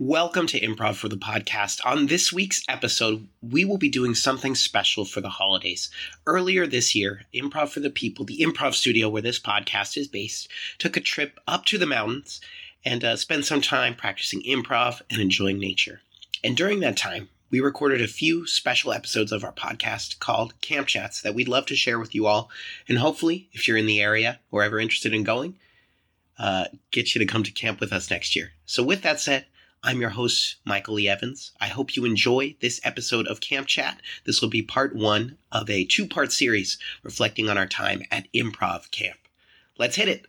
Welcome to Improv for the Podcast. On this week's episode, we will be doing something special for the holidays. Earlier this year, Improv for the People, the improv studio where this podcast is based, took a trip up to the mountains and uh, spent some time practicing improv and enjoying nature. And during that time, we recorded a few special episodes of our podcast called Camp Chats that we'd love to share with you all. And hopefully, if you're in the area or ever interested in going, uh, get you to come to camp with us next year. So, with that said, I'm your host, Michael E. Evans. I hope you enjoy this episode of Camp Chat. This will be part one of a two part series reflecting on our time at Improv Camp. Let's hit it.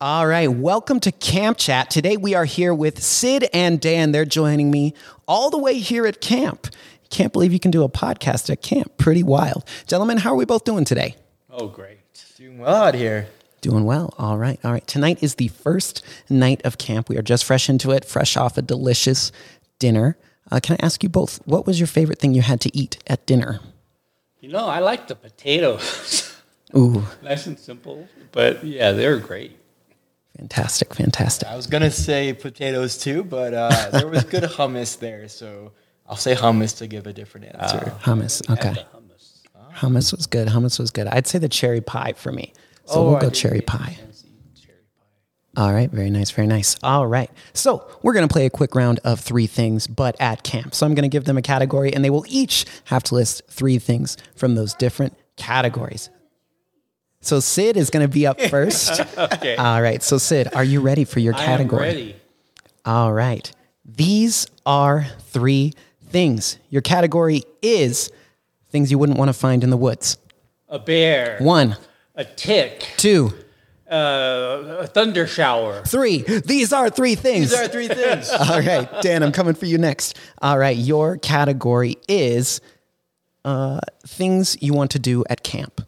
All right, welcome to Camp Chat. Today we are here with Sid and Dan. They're joining me all the way here at camp. Can't believe you can do a podcast at camp. Pretty wild. Gentlemen, how are we both doing today? Oh, great. Doing well out here. Doing well. All right. All right. Tonight is the first night of camp. We are just fresh into it, fresh off a delicious dinner. Uh, can I ask you both, what was your favorite thing you had to eat at dinner? You know, I like the potatoes. Ooh, nice and simple, but yeah, they're great. Fantastic. Fantastic. I was gonna say potatoes too, but uh, there was good hummus there, so I'll say hummus to give a different answer. Hummus. Okay. Hummus. Hummus was good. Hummus was good. I'd say the cherry pie for me. So Oh, we'll go cherry pie. Cherry pie. All right, very nice, very nice. All right. So we're going to play a quick round of three things, but at camp. So I'm going to give them a category, and they will each have to list three things from those different categories. So Sid is going to be up first. Okay. All right. So Sid, are you ready for your I am category? ready. All right. These are three things. Your category is things you wouldn't want to find in the woods. A bear, One, a tick, two, uh, a thunder shower. three. These are three things. These are three things. All right, Dan, I'm coming for you next. All right, your category is uh, things you want to do at camp.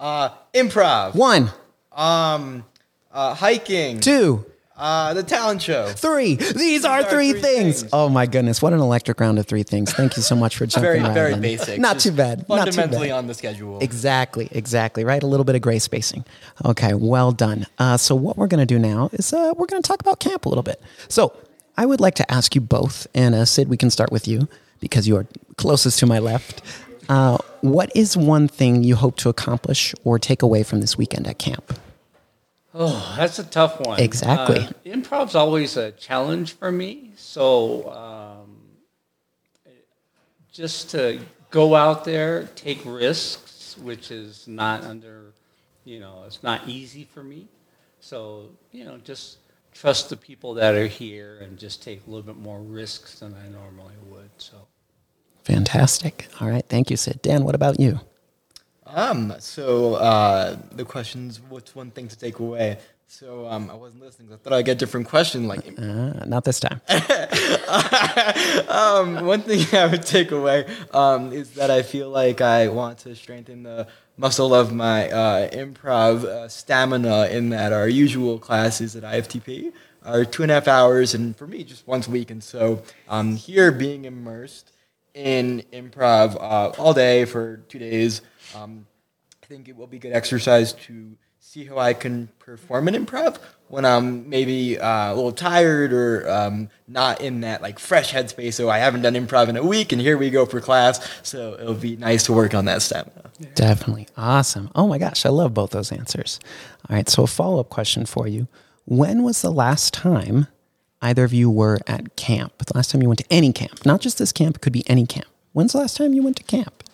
Uh, improv. One, Um, uh, hiking. two, Uh, the talent show. three. These are three, three things. things. Oh my goodness, what an electric round of three things. Thank you so much for jumping Very, right very in. basic. Not Just too bad. Not too Fundamentally bad. on the schedule. Exactly, exactly. Right, a little bit of gray spacing. Okay, well done. Uh, so what we're going to do now is uh, we're going to talk about camp a little bit. So I would like to ask you both, and uh, Sid, we can start with you because you are closest to my left. Uh, what is one thing you hope to accomplish or take away from this weekend at camp? Oh, that's a tough one. Exactly. Uh, improv's always a challenge for me. So um, just to go out there, take risks, which is not under, you know, it's not easy for me. So, you know, just trust the people that are here and just take a little bit more risks than I normally would. So. Fantastic. All right, thank you, Sid. Dan, what about you? Um, so uh, the question's what's one thing to take away? So um, I wasn't listening. I thought I'd get a different question. Like, Uh, not this time. um, one thing I would take away um, is that I feel like I want to strengthen the muscle of my uh, improv uh, stamina. In that our usual classes at IFTP are two and a half hours, and for me, just once a week. And so um, here, being immersed in improv uh, all day for two days, um, I think it will be good exercise to see how I can perform an improv when I'm maybe uh, a little tired or um, not in that like fresh headspace. So I haven't done improv in a week, and here we go for class. So it'll be nice to work on that stamina. Definitely. Awesome. Oh my gosh, I love both those answers. All right, so a follow up question for you. When was the last time either of you were at camp? The last time you went to any camp? Not just this camp, it could be any camp. When's the last time you went to camp?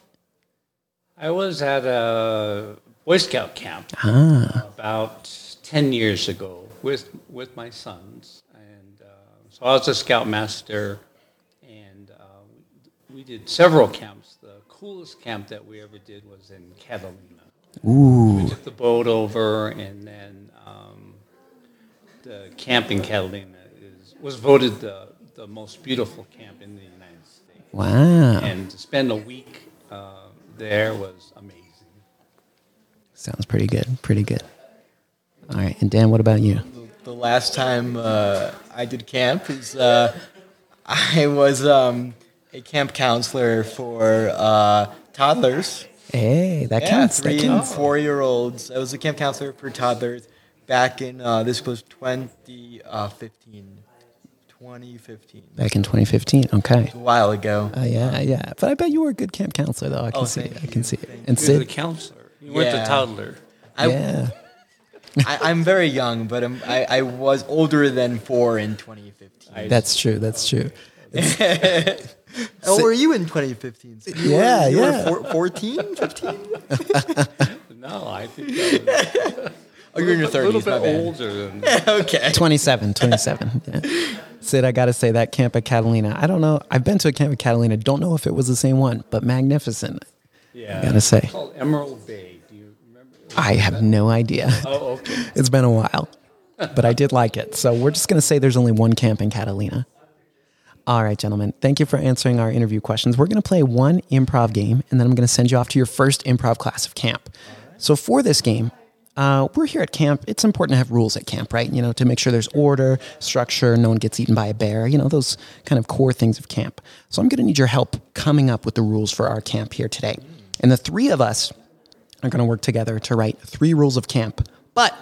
I was at a Boy Scout camp Ah, about 10 years ago with, with my sons. And uh, so I was a scoutmaster, and uh, we did several camps. The coolest camp that we ever did was in Catalina. ooh, We took the boat over, and then um, the camp in Catalina was voted the, the most beautiful camp in the United States. wow. And to spend a week uh, there was amazing. Sounds pretty good. Pretty good. All right, and Dan, what about you? The last time uh, I did camp is uh, I was um, a camp counselor for uh, toddlers. Hey, that Yeah, counts. That three and four year olds. I was a camp counselor for toddlers back in uh, this was 2015. 2015. Back in 2015. Okay. A while ago. Uh, yeah, yeah. But I bet you were a good camp counselor, though. I can Oh, see. thank it. I can see it. Thank And You're the counselor. You weren't the toddler. I, yeah. I, I'm very young, but I'm, I, I was older than four in 2015. I- That's true. That's true. How were you in 2015? So you Yeah, were, you yeah. Were four, 14, 15? No, I think that was Oh, you're in your 30s. a little 30s, bit older than. okay. 27. 27. Yeah. Sid, I got to say that camp at Catalina. I don't know. I've been to a camp at Catalina. Don't know if it was the same one, but magnificent. Yeah, I gotta say. It's called Emerald Bay. Do you remember? I have no idea. Oh, okay. It's been a while, but I did like it. So we're just to say there's only one camp in Catalina. All right, gentlemen. Thank you for answering our interview questions. We're to play one improv game, and then I'm to send you off to your first improv class of camp. So for this game, uh, we're here at camp. It's important to have rules at camp, right? You know, to make sure there's order, structure, no one gets eaten by a bear, you know, those kind of core things of camp. So I'm going to need your help coming up with the rules for our camp here today. And the three of us are going to work together to write three rules of camp. But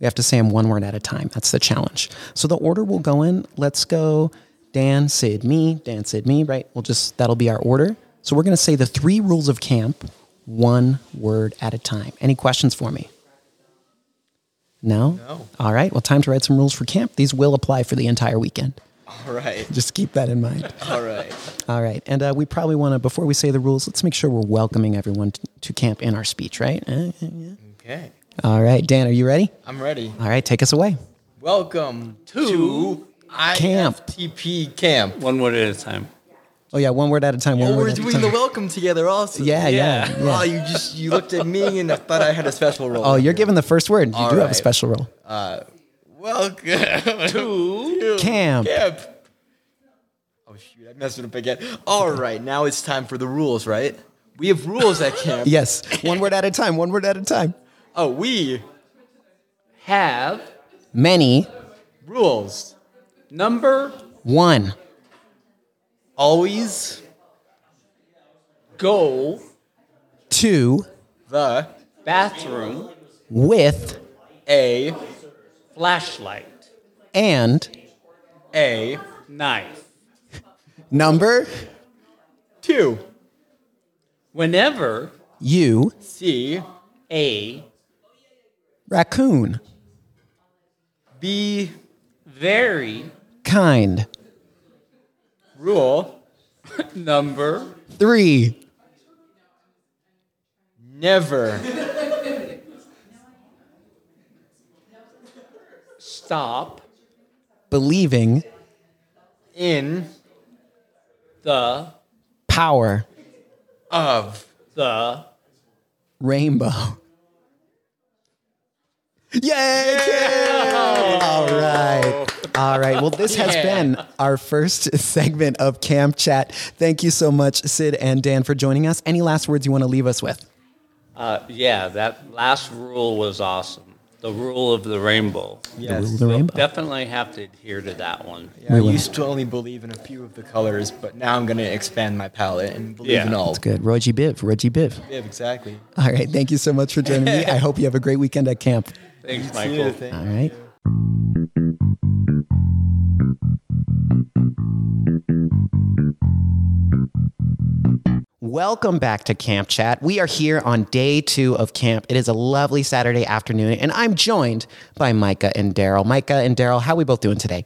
we have to say them one word at a time. That's the challenge. So the order will go in. Let's go Dan, Sid, me, Dan, Sid, me, right? We'll just, that'll be our order. So we're going to say the three rules of camp one word at a time. Any questions for me? No? No. All right. Well, time to write some rules for camp. These will apply for the entire weekend. All right. Just keep that in mind. All right. All right. And uh, we probably want to, before we say the rules, let's make sure we're welcoming everyone to, to camp in our speech, right? Uh, yeah. Okay. All right. Dan, are you ready? I'm ready. All right. Take us away. Welcome to, Camp. IFTP camp. One word at a time. Oh, yeah. One word at a time. One Oh, word we're at a doing the welcome together also. Yeah, yeah, Yeah. yeah. Oh, you just you looked at me and thought I had a special role. Oh, you're given the first word. You All do have a special role. Uh, welcome to Camp. camp. Oh shoot, I messed it up again. All right, now it's time for the rules, right? We have rules at camp. Yes. One word at a time. One word at a time. Oh, we Have Many. rules. number One. Always go to the bathroom With. a flashlight And. a knife. Number. two Whenever You. see a Raccoon. be very Kind. Rule number Three. never stop Believing. in the Power. of the Rainbow. Yay! Kim! All right. All right. Well, this has been our first segment of Camp Chat. Thank you so much, Sid and Dan, for joining us. Any last words you want to leave us with? uh, yeah that last rule was awesome the rule of the rainbow yes. Rule of the rainbow. definitely have to adhere to that one Yeah, I used to only believe in a few of the colors, but now I'm going to expand my palette and believe Yeah. in all. That's good. Roy G. Biv. Roy G. Biv. Yeah, exactly. All right. Thank you so much for joining me. I hope you have a great weekend at camp. thanks you, michael thank All right. Welcome back to Camp Chat. We are here on day two of camp. It is a lovely Saturday afternoon, and I'm joined by Micah and Daryl. Micah and Daryl, how are we both doing today?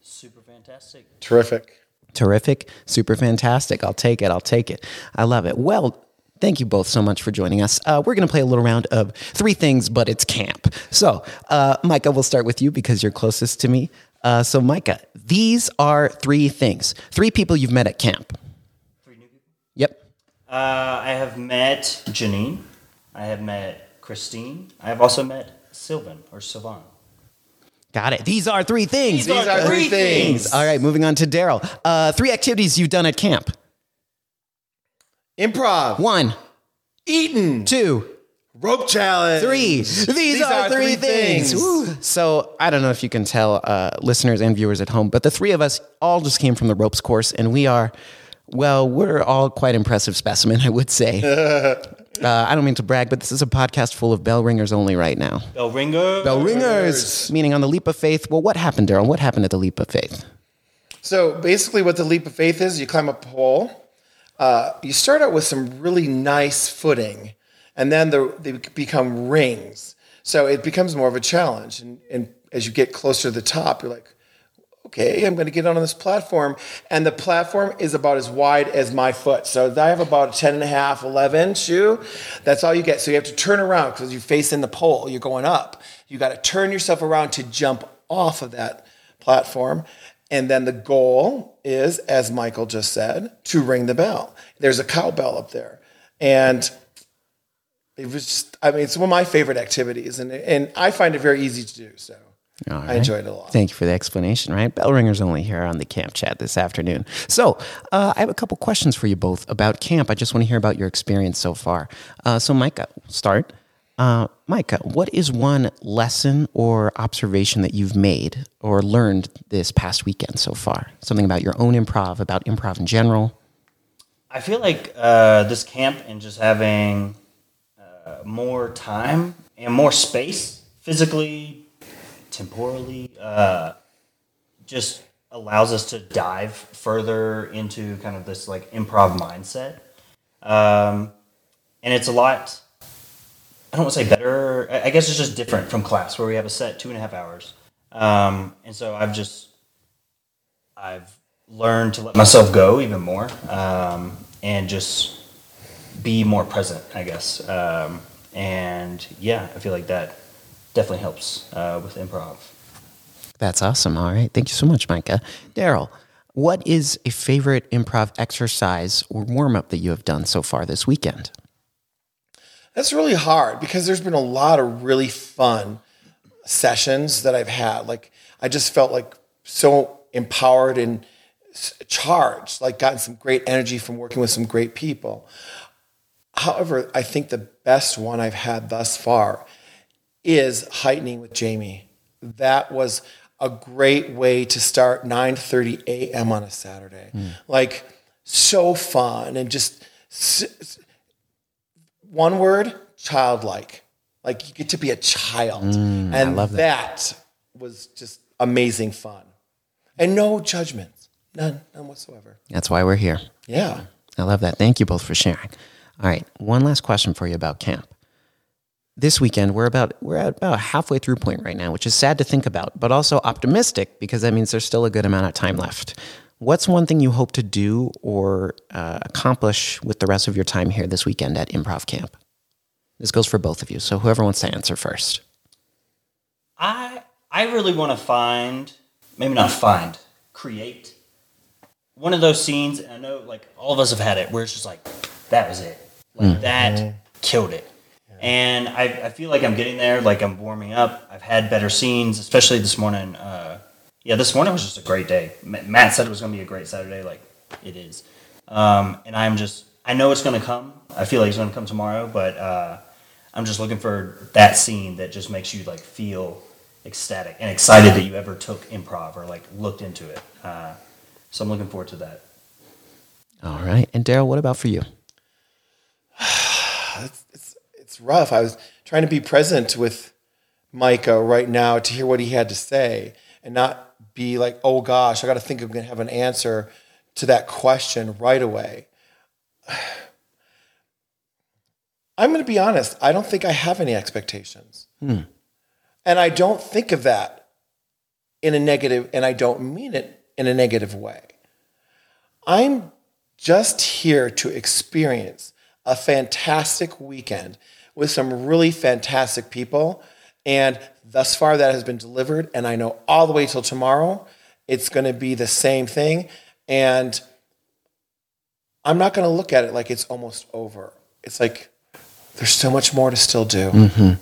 Super fantastic. Terrific. Terrific, super fantastic. I'll take it. I'll take it. I love it. Well, thank you both so much for joining us. Uh, we're going to play a little round of three things, but it's camp. So, uh, Micah, we'll start with you because you're closest to me. Uh, so, Micah, these are three things. Three people you've met at camp. Three new people. Yep. Uh, I have met Janine. I have met Christine. I have also met Sylvan or Sylvan. Got it. These are three things. These are three things. All right, moving on to Daryl. Uh, three activities you've done at camp. Improv. One, Eaton. two, Rope challenge. Three. These, are, three, things. Woo. So I don't know if you can tell uh, listeners and viewers at home, but the three of us all just came from the ropes course, and we are, well, we're all quite impressive specimen, I would say. uh, I don't mean to brag, but this is a podcast full of bell ringers only right now. Bell ringer. Bell ringers, meaning on the leap of faith. Well, what happened, Daryl? What happened at the leap of faith? So basically, what the leap of faith is, you climb a pole. Uh, you start out with some really nice footing, and then the, they become rings. So it becomes more of a challenge. And, and as you get closer to the top, you're like, okay, I'm going to get on this platform. And the platform is about as wide as my foot. So I have about a 10 and a half, 11 shoe. That's all you get. So you have to turn around because you're facing the pole, you're going up. You got to turn yourself around to jump off of that platform. And then the goal is, as Michael just said, to ring the bell. There's a cowbell up there. And it was just, I mean, it's one of my favorite activities. And, and I find it very easy to do. So All I right. enjoyed it a lot. Thank you for the explanation, right? Bell ringers only here on the camp chat this afternoon. So, uh, I have a couple questions for you both about camp. I just want to hear about your experience so far. Uh, so, Micah, start. Uh, Micah, what is one lesson or observation that you've made or learned this past weekend so far? Something about your own improv, about improv in general? I feel like uh, this camp and just having uh, more time and more space, physically, temporally, uh, just allows us to dive further into kind of this like improv mindset. Um, and it's a lot. I don't want to say better. I guess it's just different from class where we have a set two and a half hours. Um, and so I've just I've learned to let myself go even more um, and just be more present, I guess. Um, and yeah, I feel like that definitely helps uh, with improv. That's awesome. All right. Thank you so much, Micah. Daryl, what is a favorite improv exercise or warm up that you have done so far this weekend? That's really hard because there's been a lot of really fun sessions that I've had. Like I just felt like so empowered and charged, like gotten some great energy from working with some great people. However, I think the best one I've had thus far is heightening with Jamie. That was a great way to start 9:30 a.m. on a Saturday. Hmm. Like so fun and just one word, childlike. Like you get to be a child. Hmm, and love that. that was just amazing fun. And no judgments. None, none whatsoever. That's why we're here. Yeah. I love that. Thank you both for sharing. All right, one last question for you about camp. This weekend, we're about we're at about halfway through point right now, which is sad to think about, but also optimistic because that means there's still a good amount of time left. What's one thing you hope to do or uh, accomplish with the rest of your time here this weekend at Improv Camp? This goes for both of you, so whoever wants to answer first. I I really want to find, maybe not find, create one of those scenes. And I know like all of us have had it where it's just like that was it, like that killed it. And I, I feel like I'm getting there. Like I'm warming up. I've had better scenes, especially this morning. Uh, yeah, this morning was just a great day. Matt said it was going to be a great Saturday. Like it is. Um, and I'm just, I know it's going to come. I feel like it's going to come tomorrow, but uh, I'm just looking for that scene that just makes you like feel ecstatic and excited that you ever took improv or like looked into it. Uh, so I'm looking forward to that. All right, and Daryl, what about for you? Rough. I was trying to be present with Micah right now to hear what he had to say and not be like, oh gosh, I got to think I'm going to have an answer to that question right away. I'm going to be honest. I don't think I have any expectations. Hmm. And I don't think of that in a negative, and I don't mean it in a negative way. I'm just here to experience a fantastic weekend with some really fantastic people. And thus far, that has been delivered. And I know all the way till tomorrow, it's going to be the same thing. And I'm not going to look at it like it's almost over. It's like there's so much more to still do. Mm-hmm.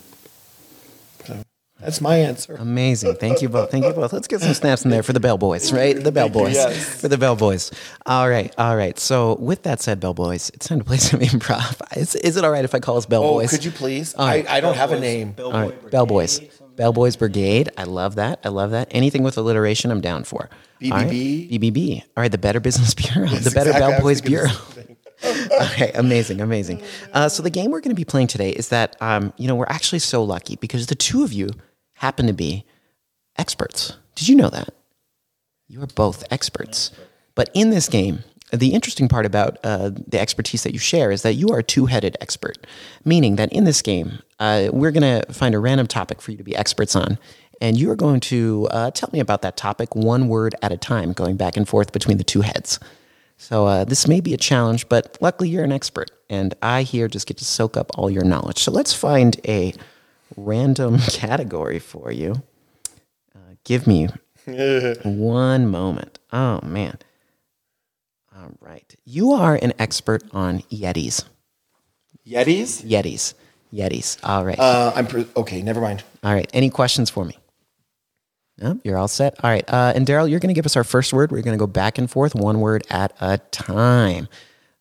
That's my answer. Amazing. Thank you both. Thank you both. Let's get some snaps in there for the Bell Boys, right? The Bell Boys. Yes. For the Bell Boys. All right. All right. So, with that said, Bell Boys, it's time to play some improv. Is, is it all right if I call us Bell Oh, Boys? could you please? All right. I, I don't have a name. Bellboy All right. Bell Boys. Brigade. Bell Boys Brigade. I love that. I love that. Anything with alliteration, I'm down for. All right. BBB. BBB. All right. The Better Business Bureau. the Better exactly- I Bell Boys Bureau. okay, amazing, amazing. Uh, so the game we're going to be playing today is that um, you know we're actually so lucky because the two of you happen to be experts. Did you know that? You are both experts. But in this game, the interesting part about uh, the expertise that you share is that you are a two-headed expert, meaning that in this game, uh, we're going to find a random topic for you to be experts on. And you are going to uh, tell me about that topic one word at a time, going back and forth between the two heads. So uh, this may be a challenge, but luckily you're an expert, and I here just get to soak up all your knowledge. So let's find a random category for you. Uh, give me one moment. Oh man. All right, you are an expert on Yetis. Yetis? Yetis. Yetis. All right. Uh, I'm pre- okay. Never mind. all right. Any questions for me? No, you're all set. All right. Uh, and Daryl, you're going to give us our first word. We're going to go back and forth, one word at a time.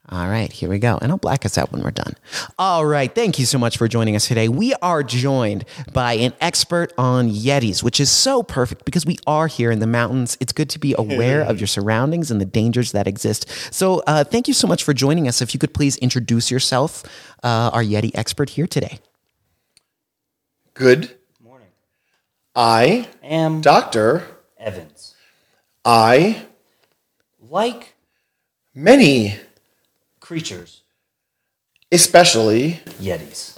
All right, here we go. And I'll black us out when we're done. All right, thank you so much for joining us today. We are joined by an expert on Yetis, which is so perfect because we are here in the mountains. It's good to be aware of your surroundings and the dangers that exist. So, uh, thank you so much for joining us. If you could please introduce yourself, uh, our Yeti expert here today. Good. Morning. I, Am Doctor, Evans. I, Like many, creatures, especially Yetis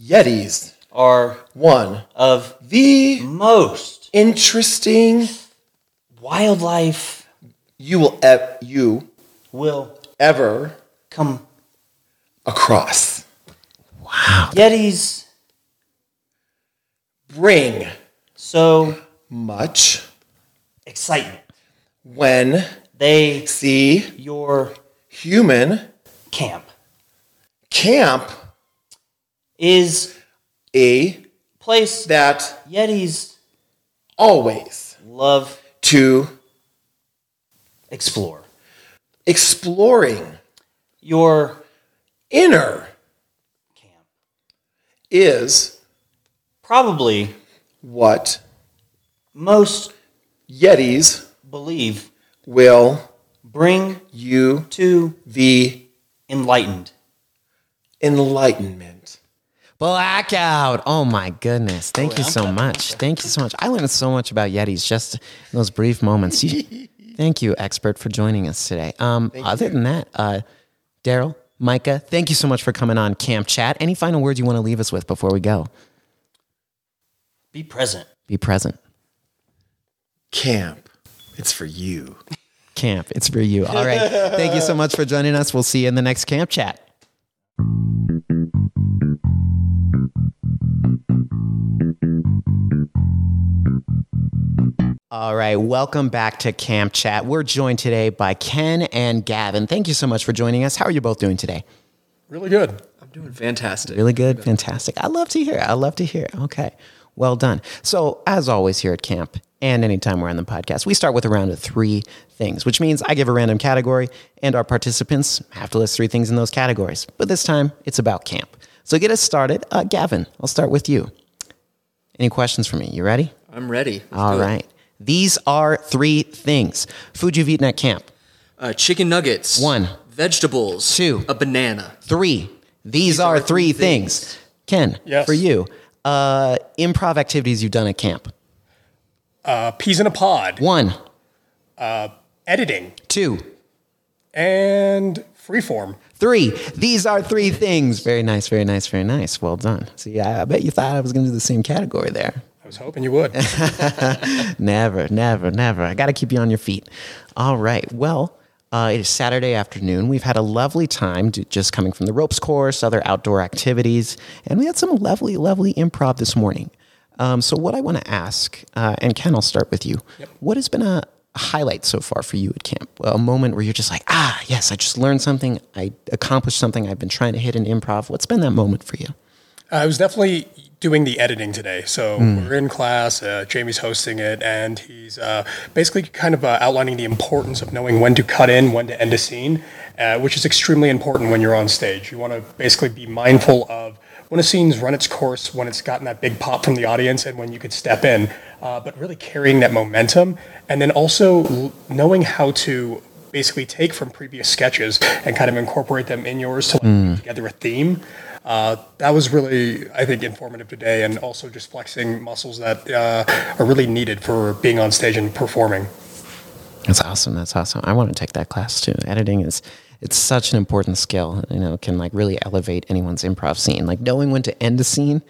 Yetis. are One, of the most interesting wildlife you will e- you will ever come. across. Wow. Yetis Bring so much excitement. when They see your human camp camp is a place that Yetis always love to explore. exploring Your inner camp is probably what most Yetis believe will bring you to the enlightened. enlightenment. Blackout. Oh my goodness. Thank you so much. Thank you so much. I learned so much about Yetis just in those brief moments. Thank you, expert, for joining us today. Um, other than that, uh, Daryl, Micah, thank you so much for coming on Camp Chat. Any final words you want to leave us with before we go? Be present. Be present. Camp. It's for you. Camp, it's for you. All right. Thank you so much for joining us. We'll see you in the next Camp Chat. All right, welcome back to Camp Chat. We're joined today by Ken and Gavin. Thank you so much for joining us. How are you both doing today? Really good. I'm doing fantastic. Really good, fantastic. I love to hear. it. I love to hear. it. Okay, well done. So, as always here at camp, and anytime we're on the podcast, we start with a round of three things, which means I give a random category, and our participants have to list three things in those categories. But this time, it's about camp. So, get us started. Uh, Gavin, I'll start with you. Any questions for me? You ready? I'm ready. Let's All do it. These are three things. Food you've eaten at camp. Uh, chicken nuggets. One. Vegetables. Two. A banana. Three. These, are, three things. Ken, Yes. for you, uh, improv activities you've done at camp. Uh, peas in a pod, One, Uh editing, two, and freeform. three. These are three things. Very nice, very nice, very nice. Well done. See, I, I bet you thought I was going to do the same category there. I was hoping you would. Never, never, never. I got to keep you on your feet. All right. Well, uh, it is Saturday afternoon. We've had a lovely time d- just coming from the ropes course, other outdoor activities, and we had some lovely, lovely improv this morning. Um, so, what I want to ask, uh, and Ken, I'll start with you. What has been a highlight so far for you at camp? A moment where you're just like, ah, yes, I just learned something. I accomplished something I've been trying to hit in improv. What's been that moment for you? I was definitely doing the editing today. So Hmm. we're in class. Uh, Jamie's hosting it, and he's uh, basically kind of uh, outlining the importance of knowing when to cut in, when to end a scene, uh, which is extremely important when you're on stage. You want to basically be mindful of when a scene's run its course, when it's gotten that big pop from the audience, and when you could step in, uh, but really carrying that momentum, and then also l- knowing how to basically take from previous sketches and kind of incorporate them in yours to like, Hmm. together a theme. Uh, that was really, I think, informative today, and also just flexing muscles that uh, are really needed for being on stage and performing. That's awesome. That's awesome. I want to take that class too. Editing is it's such an important skill. You know, can like really elevate anyone's improv scene. Like knowing when to end a scene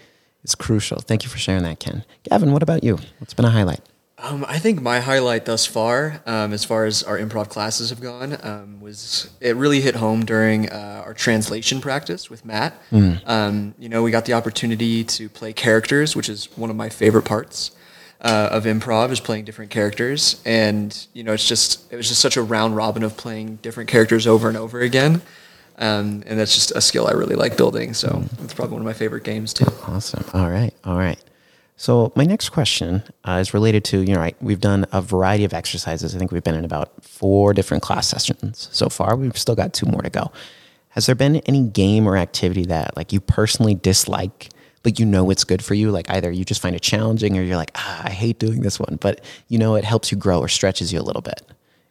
is crucial. Thank you for sharing that, Ken. Gavin, what about you? What's been a highlight? Um, I think my highlight thus far, um, as far as our improv classes have gone, um, was it really hit home during uh, our translation practice with Matt. Um, you know, we got the opportunity to play characters, which is one of my favorite parts uh, of improv, is playing different characters. And you know, it's just it was just such a round robin of playing different characters over and over again. Um, and that's just a skill I really like building. So it's probably one of my favorite games too. Awesome. All right. All right. So my next question uh, is related to you know right, we've done a variety of exercises. I think we've been in about four different class sessions so far. We've still got two more to go. Has there been any game or activity that like you personally dislike, but you know it's good for you? Like either you just find it challenging, or you're like, ah, I hate doing this one, but you know it helps you grow or stretches you a little bit.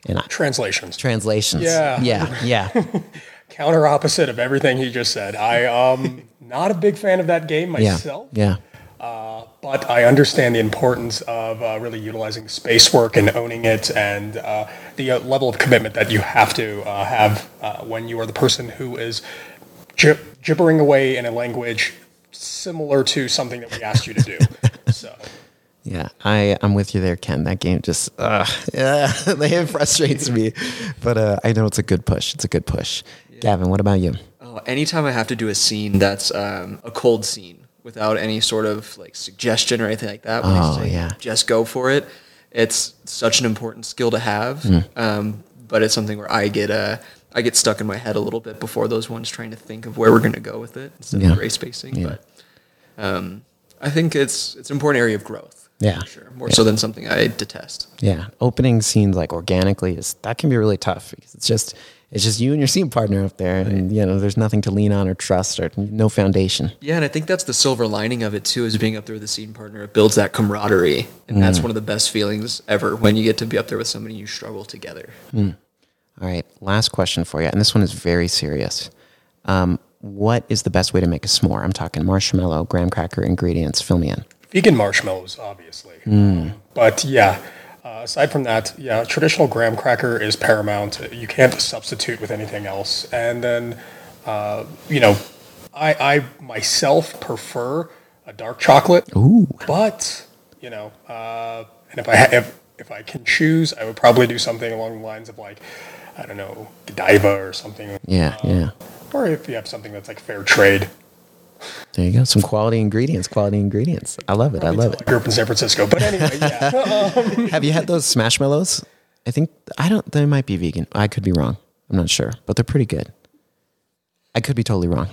And I, Translations. translations, Yeah. yeah, yeah. Counter opposite of everything he just said. I am not a big fan of that game myself. Yeah. myself. Yeah. but I understand the importance of uh, really utilizing space work and owning it, and uh, the uh, level of commitment that you have to uh, have uh, when you are the person who is gib- gibbering away in a language similar to something that we asked you to do. so. Yeah, I I'm with you there, Ken. That game just uh, yeah, it frustrates me, but uh, I know it's a good push. It's a good push. Gavin, what about you? Oh, anytime I have to do a scene that's um, a cold scene without any sort of like suggestion or anything like that, when Oh, say yeah. just go for it, it's such an important skill to have. Hmm. Um, but it's something where I get uh, I get stuck in my head a little bit before those ones, trying to think of where we're going to go with it instead Yeah. of gray spacing. Yeah. But um, I think it's it's an important area of growth. Yeah. for sure. More so than something I detest. Yeah, opening scenes like organically is that can be really tough because it's just it's just you and your scene partner up there, and you know there's nothing to lean on or trust or no foundation. Yeah, and I think that's the silver lining of it too, is being up there with a scene partner. It builds that camaraderie, and Mm. that's one of the best feelings ever when you get to be up there with somebody you struggle together. All right, last question for you, and this one is very serious. Um, what is the best way to make a s'more? I'm talking marshmallow, graham cracker ingredients. Fill me in. vegan marshmallows, obviously. Um, but yeah, uh, aside from that, yeah, traditional graham cracker is paramount. You can't substitute with anything else. And then, uh, you know, I, I myself prefer a dark chocolate. Ooh. But you know, uh, and if I ha- if if I can choose, I would probably do something along the lines of like, I don't know, Godiva or something. Yeah, yeah. Or if you have something that's like fair trade. There you go. Some quality ingredients. Quality ingredients. I love it. I love I it. grew up in San Francisco, but anyway, yeah. Have you had those smashmallows? I think I don't. They might be vegan. I could be wrong. I'm not sure, but they're pretty good. I could be totally wrong.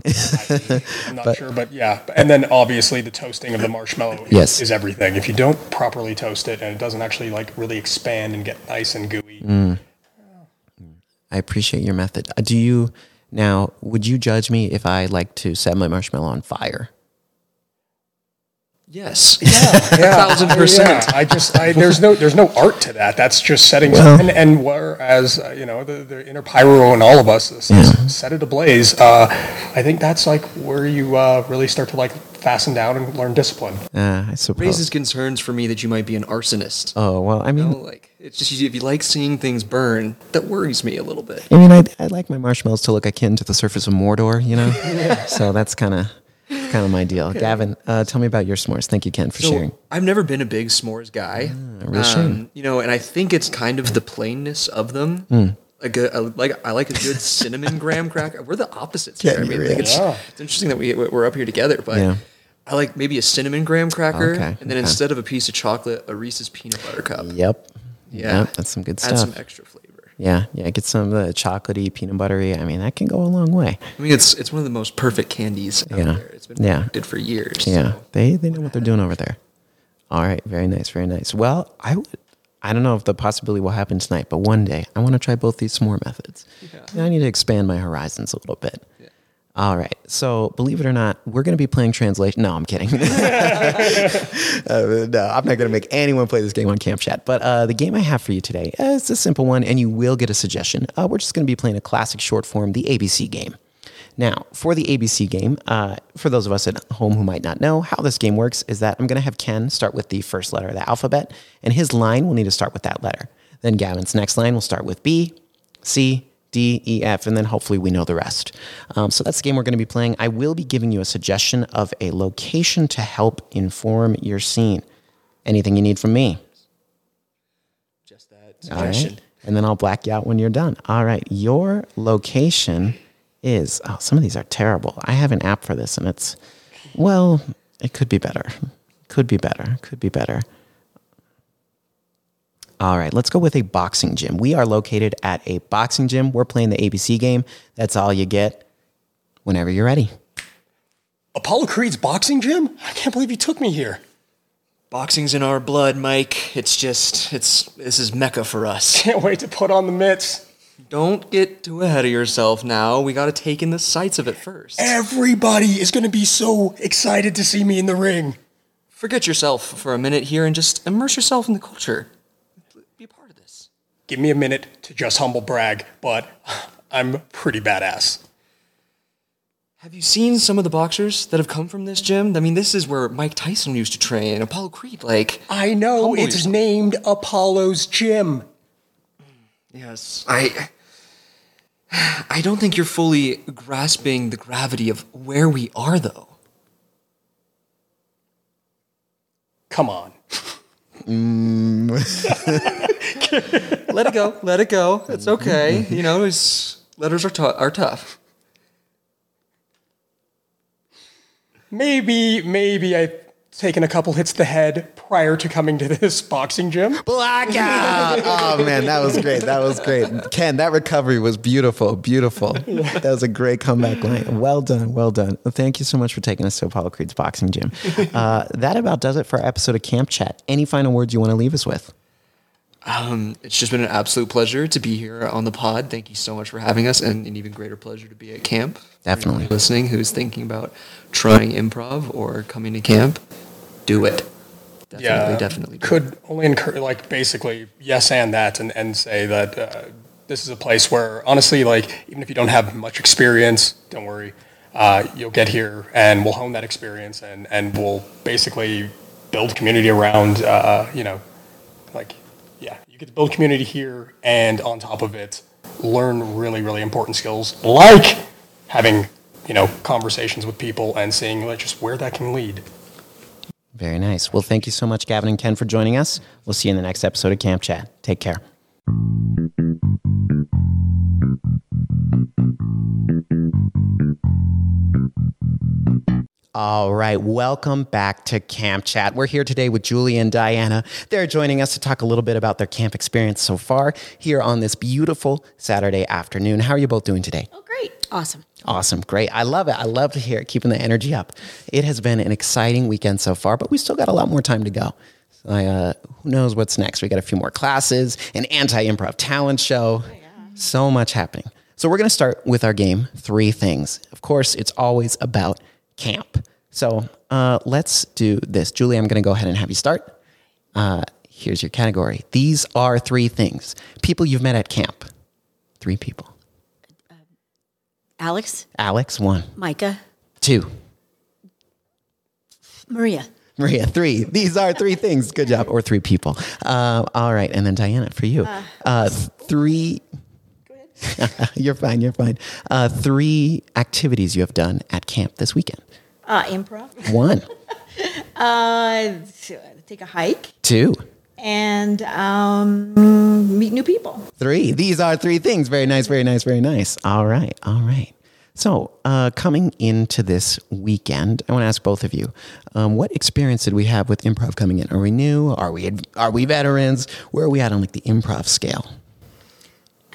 I'm not sure, but yeah. And then obviously the toasting of the marshmallow is, Yes. is everything. If you don't properly toast it and it doesn't actually like really expand and get nice and gooey, Mm. I appreciate your method. Uh, Do you now? Would you judge me if I like to set my marshmallow on fire? Yes, yeah, thousand percent. Yeah, I just I, there's no there's no art to that. That's just setting and and whereas uh, you know the, the inner pyro in all of us is, is set it ablaze. Uh, I think that's like where you uh, really start to like fasten down and learn discipline. Uh, I suppose. raises concerns for me that you might be an arsonist. oh well, I mean, You know, like it's just if you like seeing things burn, that worries me a little bit. I mean, I I like my marshmallows to look akin to the surface of Mordor, you know. so that's kind of kind of my deal. Gavin, uh, tell me about your s'mores. Thank you, Ken, for So sharing. I've never been a big s'mores guy. Ah, real shame. You know, and I think it's kind of the plainness of them. Hmm. A good, a, like I like a good cinnamon graham cracker. We're the opposites here. I mean, it's, Yeah. it's interesting that we we're up here together, but Yeah. I like maybe a cinnamon graham cracker, Okay, and then okay. instead of a piece of chocolate, a Reese's peanut butter cup. Yep. Yeah, Yep, that's some good stuff. Add some extra flavor. Yeah, yeah. Get some of the chocolatey, peanut buttery. I mean, that can go a long way. I mean, it's it's one of the most perfect candies out Yeah. there. It's been Yeah. perfected for years. Yeah, so. they they know what they're doing over there. All right, very nice, very nice. Well, I would. I don't know if the possibility will happen tonight, but one day I want to try both these s'more methods. Yeah. I need to expand my horizons a little bit. All right. So, believe it or not, we're going to be playing translation. No, I'm kidding. Uh, no, I'm not going to make anyone play this game on Camp Chat. But uh, the game I have for you today uh, is a simple one, and you will get a suggestion. Uh, we're just going to be playing a classic short form, the ABC game. Now, for the ABC game, uh, for those of us at home who might not know, how this game works is that I'm going to have Ken start with the first letter of the alphabet, and his line will need to start with that letter. Then Gavin's next line will start with B, C, D, E, F, and then hopefully we know the rest. Um, so that's the game we're going to be playing. I will be giving you a suggestion of a location to help inform your scene. Anything you need from me? Just that All right. suggestion. And then I'll black you out when you're done. All right. Your location is, oh, some of these are terrible. I have an app for this and it's, well, it could be better. Could be better. Could be better. All right, let's go with a boxing gym. We are located at a boxing gym. We're playing the ABC game. That's all you get whenever you're ready. Apollo Creed's boxing gym? I can't believe he took me here. Boxing's in our blood, Mike. It's just it's this is mecca for us. Can't wait to put on the mitts. Don't get too ahead of yourself now. We got to take in the sights of it first. Everybody is going to be so excited to see me in the ring. Forget yourself for a minute here and just immerse yourself in the culture. Be a part of this. Give me a minute to just humble brag, but I'm pretty badass. Have you seen some of the boxers that have come from this gym? I mean, this is where Mike Tyson used to train, Apollo Creed. Like, I know it's yourself. named Apollo's Gym. yes, I. I don't think you're fully grasping the gravity of where we are, though. Come on. Mm. Let it go. Let it go. It's okay. You know, letters are, tou- are tough. Maybe, maybe I've taken a couple hits to the head prior to coming to this boxing gym. Blackout! oh man, that was great. That was great. Ken, that recovery was beautiful. Beautiful. That was a great comeback line. Well done. Well done. Thank you so much for taking us to Apollo Creed's boxing gym. Uh, that about does it for our episode of Camp Chat. Any final words you want to leave us with? Um, it's just been an absolute pleasure to be here on the pod. Thank you so much for having us, and an even greater pleasure to be at camp. Definitely. listening who's thinking about trying improv or coming to camp, do it. Definitely, yeah, definitely. Do it. Could only encourage, like, basically, yes, and that, and, and say that uh, this is a place where, honestly, like, even if you don't have much experience, don't worry. Uh, you'll get here, and we'll hone that experience, and, and we'll basically build community around, uh, you know, like, yeah, you get to build community here, and on top of it, learn really, really important skills, like having, you know, conversations with people and seeing like, just where that can lead. Very nice. Well, thank you so much, Gavin and Ken, for joining us. We'll see you in the next episode of Camp Chat. Take care. All right, welcome back to Camp Chat. We're here today with Julie and Diana. They're joining us to talk a little bit about their camp experience so far here on this beautiful Saturday afternoon. How are you both doing today? Oh, great. Awesome. Awesome. Great. I love it. I love to hear it, keeping the energy up. It has been an exciting weekend so far, but we still got a lot more time to go. So I, uh, who knows what's next? We got a few more classes, an anti improv talent show. So much happening. So we're going to start with our game, Three Things. Of course, it's always about camp. So uh, let's do this. Julie, I'm going to go ahead and have you start. Uh, here's your category. These are three things. People you've met at camp. Three people. Alex, Alex, one. Micah, Two. Maria. Maria, three. These are three things. Good job. Or three people. Uh, all right. And then Diana, for you. Uh, three. you're fine. You're fine. Uh, three activities you have done at camp this weekend. Uh, improv. One, Uh, take a hike two, and um, meet new people. three. These are three things. Very nice. Very nice. Very nice. All right. All right. So, uh, coming into this weekend, I want to ask both of you, um, what experience did we have with improv coming in? Are we new? Are we are we veterans? Where are we at on like the improv scale?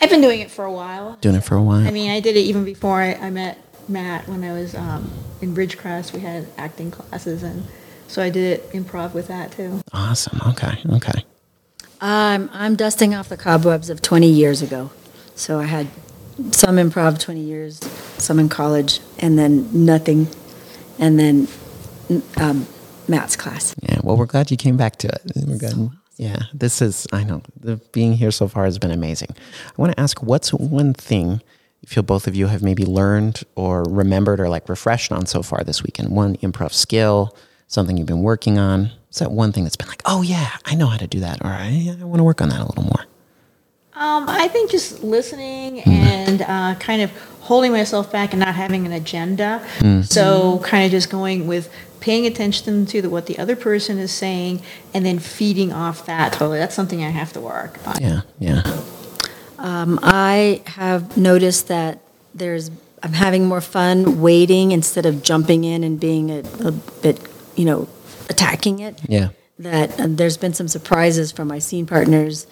I've been doing it for a while. Doing it for a while. I mean, I did it even before I, I met Matt when I was um, in Ridgecrest. We had acting classes, and so I did it improv with that too. awesome. Okay. Okay. I'm, I'm dusting off the cobwebs of 20 years ago. So I had some improv 20 years, some in college, and then nothing, and then um, Matt's class. Yeah. Well, we're glad you came back to it. We're good. Yeah. This is. I know. The, being here so far has been amazing. I want to ask, what's one thing you feel both of you have maybe learned or remembered or like refreshed on so far this weekend? One improv skill, something you've been working on. Is that one thing that's been like, oh yeah, I know how to do that, or I, I want to work on that a little more. Um, I think just listening and uh, kind of holding myself back and not having an agenda. So kind of just going with paying attention to the, what the other person is saying and then feeding off that totally. That's something I have to work on. Yeah. Yeah. Um, I have noticed that there's, I'm having more fun waiting instead of jumping in and being a, a bit, you know, attacking it. Yeah. that uh, there's been some surprises from my scene partners,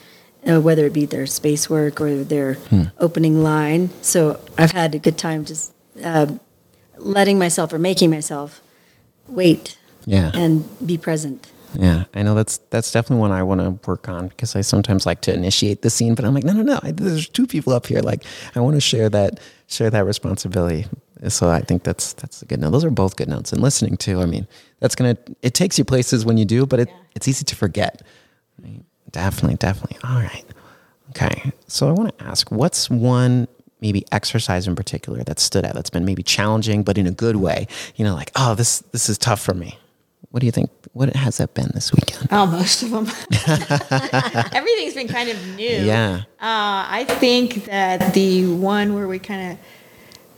uh, whether it be their space work or their opening line. So I've had a good time just uh, letting myself or making myself wait Yeah. and be present. Yeah, I know that's that's definitely one I want to work on because I sometimes like to initiate the scene, but I'm like, no, no, no. I, there's two people up here. Like, I want to share that share that responsibility. So I think that's that's a good note. Those are both good notes. And listening too. I mean, that's gonna it takes you places when you do, but it, it's easy to forget. Right? Definitely, definitely. All right. Okay. So I want to ask, what's one maybe exercise in particular that stood out that's been maybe challenging, but in a good way? You know, like, oh, this this is tough for me. What do you think? What has that been this weekend? Oh, most of them. Everything's been kind of new. Yeah. Uh, I think that the one where we kind of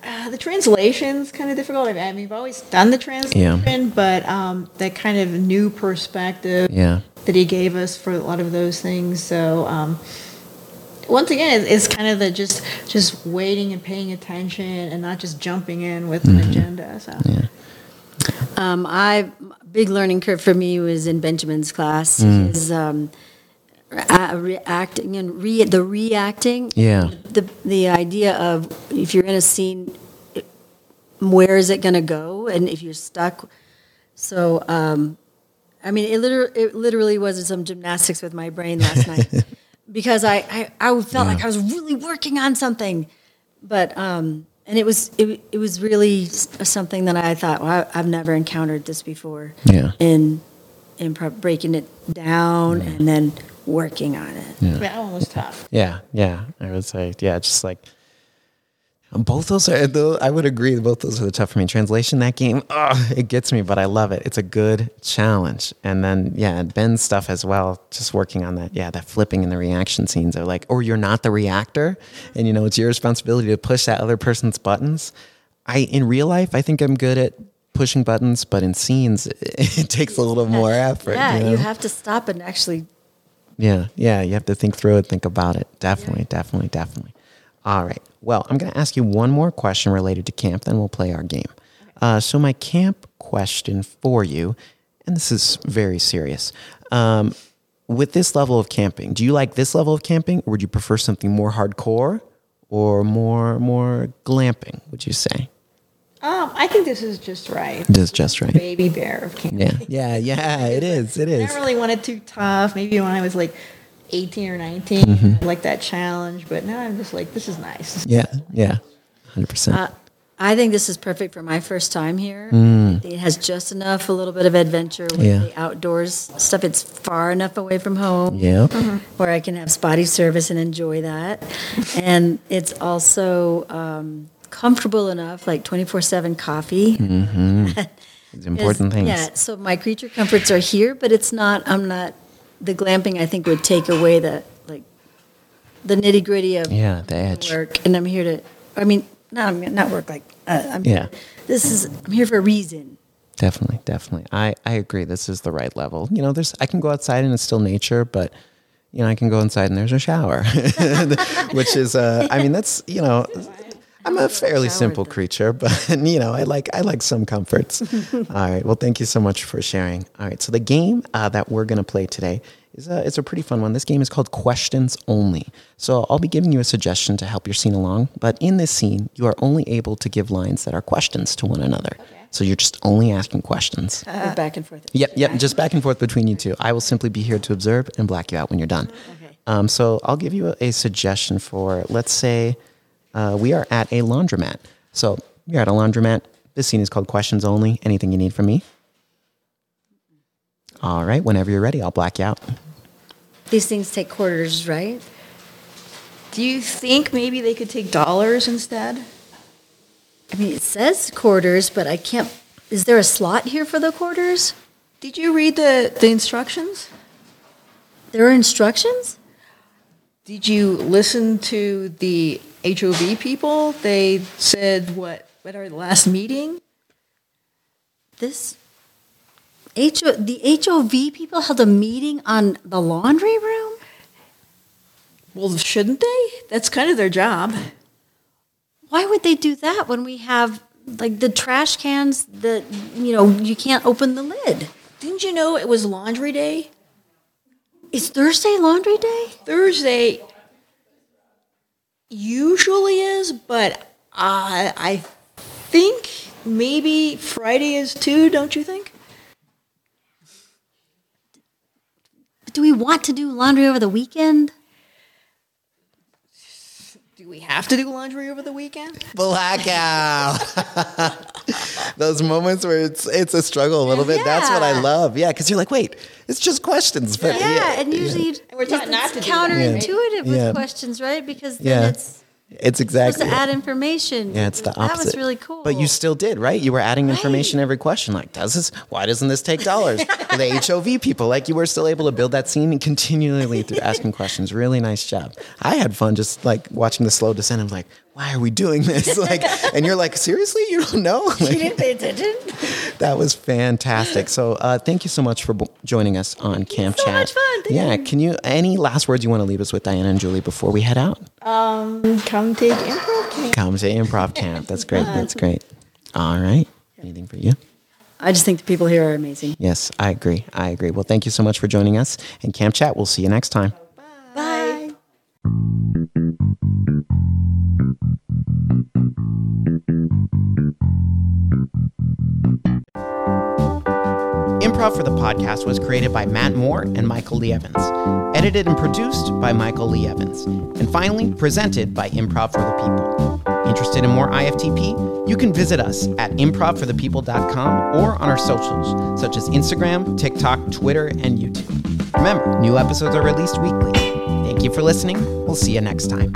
uh, the translation's kind of difficult. I mean, we've always done the translation, but um, that kind of new perspective Yeah. that he gave us for a lot of those things. So um, once again, it's kind of the just just waiting and paying attention and not just jumping in with an agenda. So Um, I big learning curve for me was in Benjamin's class. His a- reacting and re- the reacting. Yeah. The the idea of if you're in a scene, where is it going to go, and if you're stuck. So, um, I mean, it literally, it literally was some gymnastics with my brain last night because I, I, I felt like I was really working on something, but um, and it was it, it was really something that I thought, well, I, I've never encountered this before. Yeah. In in pro- breaking it down and then working on it. that one was tough. Yeah, yeah. I would say, yeah, just like um, both those are. tho- I would agree. Both those are the tough for me. Translation that game, oh, it gets me, but I love it. It's a good challenge. And then, yeah, Ben's stuff as well. Just working on that. Yeah, that flipping and the reaction scenes are like, or you're not the reactor, and you know it's your responsibility to push that other person's buttons. I in real life, I think I'm good at pushing buttons, but in scenes, it, takes a little more effort. Yeah, you know? you have to stop and actually Yeah, yeah, you have to think through it, think about it. Definitely, definitely, definitely. All right. Well, I'm going to ask you one more question related to camp, then we'll play our game. Uh, so, my camp question for you, and this is very serious. Um, with this level of camping, do you like this level of camping, or would you prefer something more hardcore or more more glamping? Would you say? Um, I think this is just right. It is just right. Baby bear of camping. Yeah, yeah, yeah. It is. It I is. never really wanted too tough. Maybe when I was like 18 or 19, Mm-hmm. like that challenge. But now I'm just like, this is nice. Yeah, yeah. Hundred percent. Uh, I think this is perfect for my first time here. It has just enough, a little bit of adventure with Mm. Yeah. the outdoors stuff. It's far enough away from home Yep. where I can have spotty service and enjoy that. and it's also um, comfortable enough, like 24 7 coffee. It's important things. Yeah, so my creature comforts are here, but it's not, I'm not, the glamping I think would take away the, like, the nitty gritty of Yeah, the edge. work. And I'm here to, I mean, not, not work like, uh, I'm, Yeah. this is, I'm here for a reason. Definitely, definitely. I, I agree. This is the right level. You know, there's I can go outside and it's still nature, but you know, I can go inside and there's a shower, which is uh, I mean, that's you know, I'm a fairly simple creature, but you know, I like I like some comforts. All right. Well, thank you so much for sharing. All right. So the game uh, that we're gonna play today is a, it's a pretty fun one. This game is called Questions Only. So I'll be giving you a suggestion to help your scene along. But in this scene, you are only able to give lines that are questions to one another. So you're just only asking questions. We're back and forth. Yep, yep, just back and forth between you two. I will simply be here to observe and black you out when you're done. Okay. Um, so I'll give you a, a suggestion for, let's say, uh, we are at a laundromat. So you're at a laundromat. This scene is called Questions Only. Anything you need from me? All right, whenever you're ready, I'll black you out. These things take quarters, right? Do you think maybe they could take dollars instead? I mean, it says quarters, but I can't. Is there a slot here for the quarters? Did you read the, the instructions? There are instructions? Did you listen to the HOV people? They said what at our last meeting? This HO, the HOV people held a meeting on the laundry room? Well, shouldn't they? That's kind of their job. Why would they do that when we have like the trash cans that you know you can't open the lid? Didn't you know it was laundry day? Is Thursday laundry day? Thursday usually is, but I I think maybe Friday is too, don't you think? Do we want to do laundry over the weekend? Do we have to do laundry over the weekend? Blackout. Those moments where it's it's a struggle a little bit. That's what I love. Yeah, because you're like, wait, it's just questions. But Yeah, and usually And we're taught it's not to do that, right? counterintuitive with Yeah. questions, right? Because then Yeah. it's it's exactly. supposed to add information. Yeah, it's the opposite. That was really cool. But you still did, right? You were adding information every question. Like, does this? Why doesn't this take dollars? the HOV people, like, you were still able to build that scene and continually through asking questions. Really nice job. I had fun just like watching the slow descent. I'm like, why are we doing this? Like, and you're like, seriously, you don't know? Like, you didn't pay attention. that was fantastic. So, uh, thank you so much for b- joining us on Camp so Chat. much fun. Thank yeah, you. can you any last words you want to leave us with, Diana and Julie, before we head out? Um, come take improv camp. Come to improv camp. That's great. That's great. All right. Anything for you? I just think the people here are amazing. Yes, I agree. I agree. Well, thank you so much for joining us and Camp Chat. We'll see you next time. Bye. Improv for the podcast was created by Matt Moore and Michael Lee Evans, edited and produced by Michael Lee Evans, and finally presented by Improv for the People. Interested in more IFTP? You can visit us at improvforthepeople.com or on our socials such as Instagram, TikTok, Twitter, and YouTube. Remember, new episodes are released weekly. Thank you for listening. We'll see you next time.